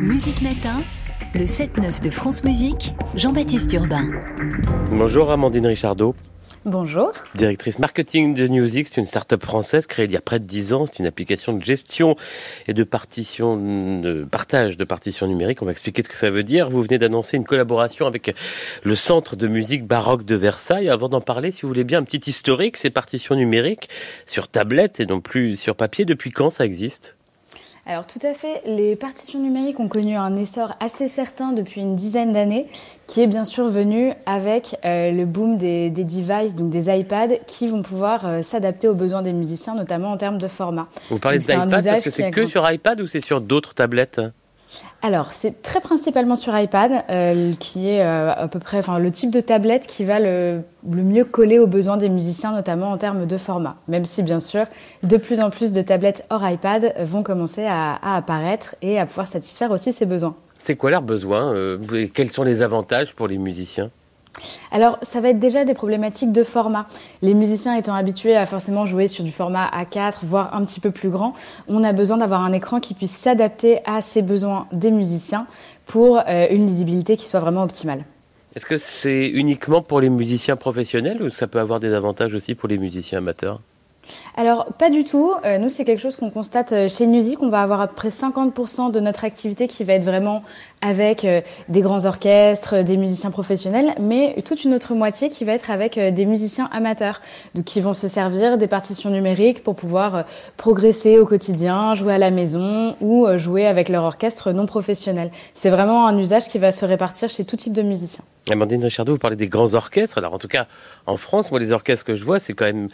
Musique Matin, le 7-9 de France Musique, Jean-Baptiste Urbain. Bonjour Amandine Richardot. Bonjour. Directrice marketing de Music, c'est une start-up française créée il y a près de 10 ans. C'est une application de gestion et de partition, de partage de partitions numériques. On va expliquer ce que ça veut dire. Vous venez d'annoncer une collaboration avec le Centre de musique baroque de Versailles. Avant d'en parler, si vous voulez bien, un petit historique, ces partitions numériques sur tablette et non plus sur papier. Depuis quand ça existe? Alors tout à fait, les partitions numériques ont connu un essor assez certain depuis une dizaine d'années, qui est bien sûr venu avec euh, le boom des, devices, donc des iPads, qui vont pouvoir euh, s'adapter aux besoins des musiciens, notamment en termes de format. Vous parlez d'iPad parce que c'est que sur iPad ou c'est sur d'autres tablettes? Alors, c'est très principalement sur iPad, euh, qui est euh, à peu près le type de tablette qui va le, mieux coller aux besoins des musiciens, notamment en termes de format. Même si, bien sûr, de plus en plus de tablettes hors iPad vont commencer à, à apparaître et à pouvoir satisfaire aussi ces besoins. C'est quoi leurs besoins euh, Quels sont les avantages pour les musiciens? Alors, ça va être déjà des problématiques de format. Les musiciens étant habitués à forcément jouer sur du format A4, voire un petit peu plus grand, on a besoin d'avoir un écran qui puisse s'adapter à ces besoins des musiciens pour euh, une lisibilité qui soit vraiment optimale. Est-ce que c'est uniquement pour les musiciens professionnels ou ça peut avoir des avantages aussi pour les musiciens amateurs? Alors, pas du tout. Euh, nous, c'est quelque chose qu'on constate euh, chez Music. On va avoir à peu près 50% de notre activité qui va être vraiment avec euh, des grands orchestres, des musiciens professionnels, mais toute une autre moitié qui va être avec des musiciens amateurs, donc qui vont se servir des partitions numériques pour pouvoir progresser au quotidien, jouer à la maison ou jouer avec leur orchestre non professionnel. C'est vraiment un usage qui va se répartir chez tout type de musiciens. Amandine Richardot, vous parlez des grands orchestres. Alors, en tout cas, en France, moi, les orchestres que je vois, c'est quand même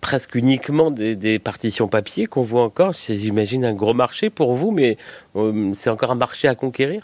presque uniquement des, partitions papier qu'on voit encore. J'imagine un gros marché pour vous, mais euh, c'est encore un marché à conquérir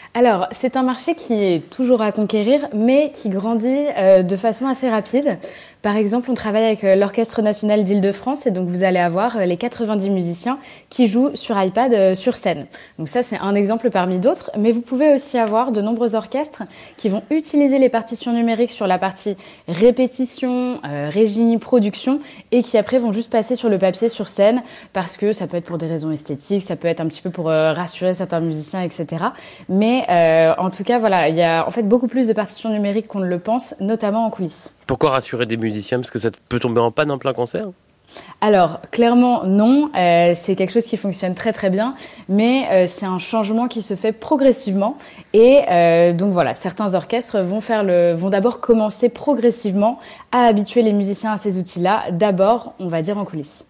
alors, c'est un marché qui est toujours à conquérir, mais qui grandit euh, de façon assez rapide. Par exemple, on travaille avec euh, l'Orchestre national d'Île-de-France et donc vous allez avoir euh, les 90 musiciens qui jouent sur iPad sur scène. Donc ça, c'est un exemple parmi d'autres, mais vous pouvez aussi avoir de nombreux orchestres qui vont utiliser les partitions numériques sur la partie répétition, régie, production et qui après vont juste passer sur le papier sur scène parce que ça peut être pour des raisons esthétiques, ça peut être un petit peu pour rassurer certains musiciens, etc. Mais en tout cas, voilà, il y a en fait beaucoup plus de partitions numériques qu'on ne le pense, notamment en coulisses. Pourquoi rassurer des musiciens? Parce que ça peut tomber en panne en plein concert? Alors, clairement, non. Euh, c'est quelque chose qui fonctionne très très bien, mais euh, c'est un changement qui se fait progressivement. Et euh, donc voilà, certains orchestres vont faire le, vont d'abord commencer progressivement à habituer les musiciens à ces outils-là. D'abord, on va dire en coulisses.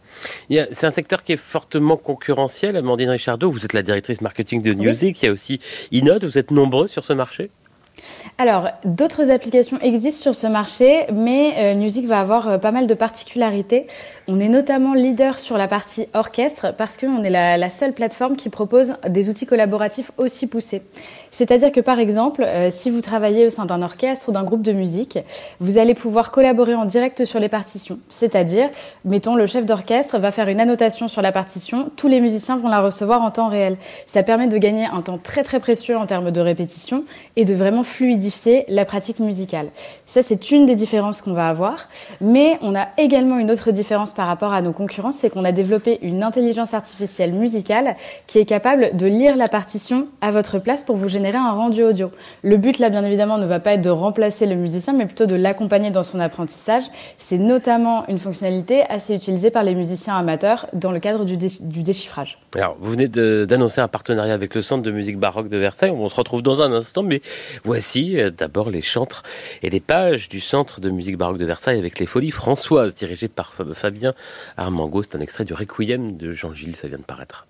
C'est un secteur qui est fortement concurrentiel. Amandine Richardot, vous êtes la directrice marketing de Music. Il y a aussi Inode. Vous êtes nombreux sur ce marché? Alors, d'autres applications existent sur ce marché, mais euh, Music va avoir euh, pas mal de particularités. On est notamment leader sur la partie orchestre parce qu'on est la, seule plateforme qui propose des outils collaboratifs aussi poussés. C'est-à-dire que par exemple, euh, si vous travaillez au sein d'un orchestre ou d'un groupe de musique, vous allez pouvoir collaborer en direct sur les partitions. C'est-à-dire, mettons, le chef d'orchestre va faire une annotation sur la partition, tous les musiciens vont la recevoir en temps réel. Ça permet de gagner un temps très très précieux en termes de répétition et de vraiment fluidifier la pratique musicale. Ça, c'est une des différences qu'on va avoir. Mais on a également une autre différence par rapport à nos concurrents, c'est qu'on a développé une intelligence artificielle musicale qui est capable de lire la partition à votre place pour vous générer un rendu audio. Le but, là, bien évidemment, ne va pas être de remplacer le musicien, mais plutôt de l'accompagner dans son apprentissage. C'est notamment une fonctionnalité assez utilisée par les musiciens amateurs dans le cadre du, déchiffrage. Alors, vous venez d'annoncer un partenariat avec le Centre de musique baroque de Versailles. On se retrouve dans un instant, mais voici Voici euh, d'abord les chantres et les pages du Centre de musique baroque de Versailles avec les Folies Françoises, dirigées par Fabien Armango. C'est un extrait du Requiem de Jean-Gilles, ça vient de paraître.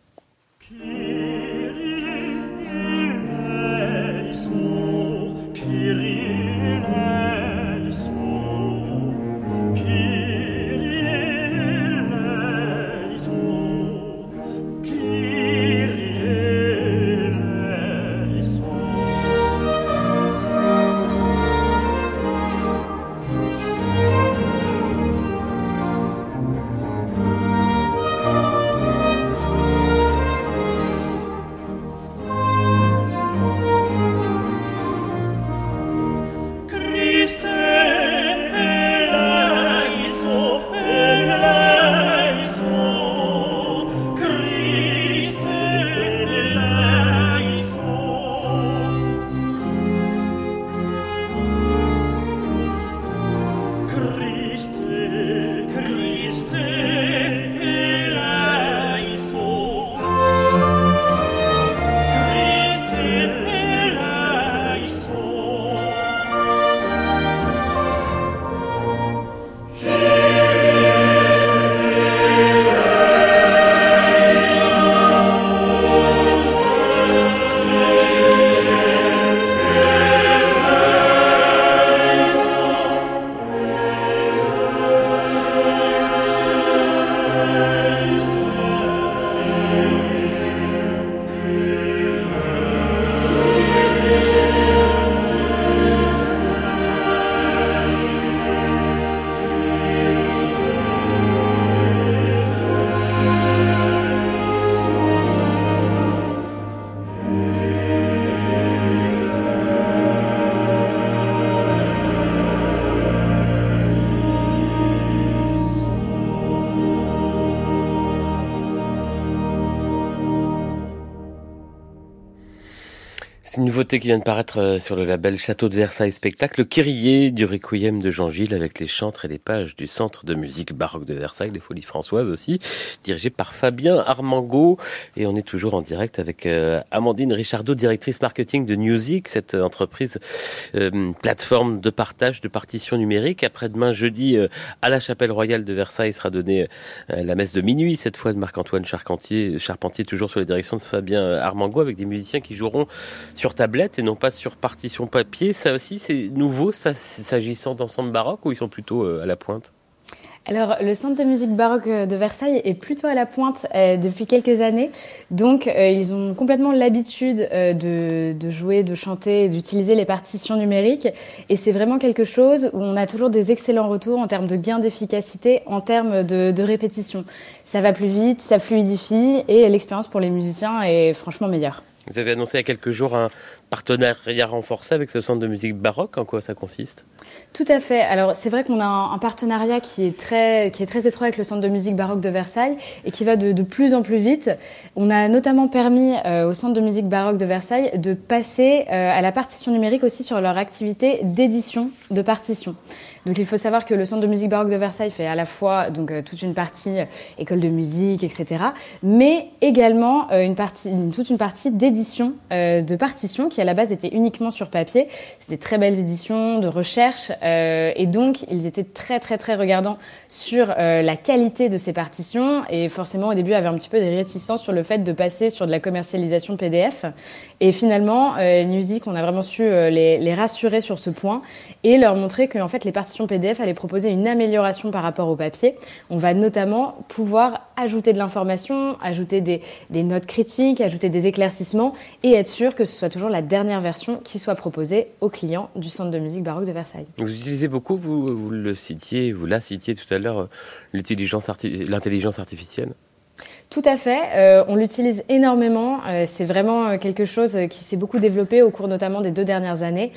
C'est une nouveauté qui vient de paraître euh, sur le label Château de Versailles Spectacle, le Kyrie du Requiem de Jean Gilles avec les chantres et les pages du Centre de musique baroque de Versailles, des Folies Françoises aussi, dirigé par Fabien Armango. Et on est toujours en direct avec euh, Amandine Richardot, directrice marketing de Music, cette entreprise euh, plateforme de partage de partitions numériques. Après-demain, jeudi, à la Chapelle Royale de Versailles sera donnée la messe de minuit, cette fois de Marc-Antoine Charpentier, Charpentier, toujours sur les directions de Fabien Armango, avec des musiciens qui joueront sur tablette et non pas sur partition papier. Ça aussi, c'est nouveau s'agissant d'ensemble baroque ou ils sont plutôt euh, à la pointe? Alors, le Centre de musique baroque euh, de Versailles est plutôt à la pointe euh, depuis quelques années. Donc, ils ont complètement l'habitude de, jouer, de chanter, d'utiliser les partitions numériques. Et c'est vraiment quelque chose où on a toujours des excellents retours en termes de gain d'efficacité, en termes de, de répétition. Ça va plus vite, ça fluidifie et l'expérience pour les musiciens est franchement meilleure. Vous avez annoncé il y a quelques jours un partenariat renforcé avec ce centre de musique baroque. En quoi ça consiste? Tout à fait. Alors c'est vrai qu'on a un, partenariat qui est très qui est très étroit avec le centre de musique baroque de Versailles et qui va de, plus en plus vite. On a notamment permis euh, au centre de musique baroque de Versailles de passer euh, à la partition numérique aussi sur leur activité d'édition de partitions. Donc il faut savoir que le Centre de musique baroque de Versailles fait à la fois donc euh, toute une partie école de musique, etc., mais également une partie, toute une partie d'édition de partitions qui à la base était uniquement sur papier. C'était très belles éditions de recherche et donc ils étaient très très très regardants sur la qualité de ces partitions et forcément au début avaient un petit peu des réticences sur le fait de passer sur de la commercialisation PDF. Et finalement, Music, on a vraiment su les, rassurer sur ce point et leur montrer que en fait les partitions PDF allait proposer une amélioration par rapport au papier. On va notamment pouvoir ajouter de l'information, ajouter des, notes critiques, ajouter des éclaircissements et être sûr que ce soit toujours la dernière version qui soit proposée aux clients du Centre de musique baroque de Versailles. Vous utilisez beaucoup, vous, vous le citiez, vous la citiez tout à l'heure, l'intelligence artificielle? Tout à fait, euh, on l'utilise énormément. Euh, c'est vraiment quelque chose qui s'est beaucoup développé au cours notamment des deux dernières années.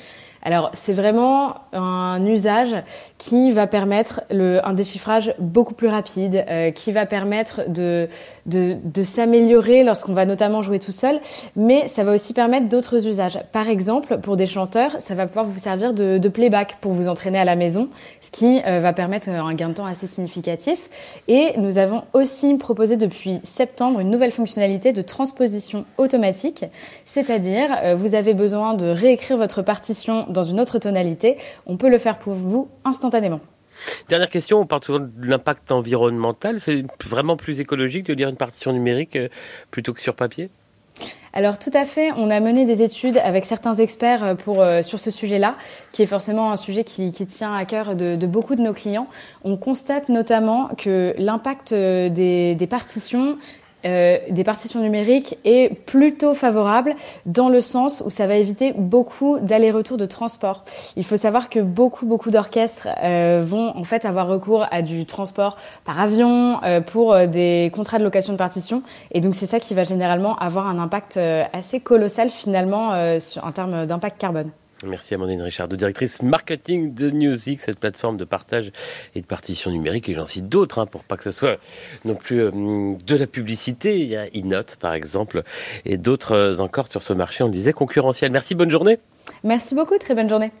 Alors c'est vraiment un usage qui va permettre un déchiffrage beaucoup plus rapide, euh, qui va permettre de, s'améliorer lorsqu'on va notamment jouer tout seul, mais ça va aussi permettre d'autres usages. Par exemple, pour des chanteurs, ça va pouvoir vous servir de, de playback pour vous entraîner à la maison, ce qui euh, va permettre un gain de temps assez significatif. Et nous avons aussi proposé depuis septembre une nouvelle fonctionnalité de transposition automatique, c'est-à-dire euh, vous avez besoin de réécrire votre partition dans une autre tonalité, on peut le faire pour vous instantanément. Dernière question, on parle souvent de l'impact environnemental. C'est vraiment plus écologique de lire une partition numérique euh, plutôt que sur papier? Alors tout à fait, on a mené des études avec certains experts euh, pour, euh, sur ce sujet-là, qui est forcément un sujet qui, tient à cœur de, beaucoup de nos clients. On constate notamment que l'impact des, des partitions euh, des partitions numériques est plutôt favorable dans le sens où ça va éviter beaucoup d'allers-retours de transport. Il faut savoir que beaucoup beaucoup d'orchestres euh, vont en fait avoir recours à du transport par avion euh, pour des contrats de location de partitions et donc c'est ça qui va généralement avoir un impact assez colossal finalement en termes d'impact carbone. Merci Amandine Richard, directrice marketing de Music, cette plateforme de partage et de partition numérique. Et j'en cite d'autres, hein, pour pas que ce soit non plus euh, de la publicité. Il y a Inote, par exemple, et d'autres euh, encore sur ce marché, on le disait, concurrentiel. Merci, bonne journée. Merci beaucoup, très bonne journée.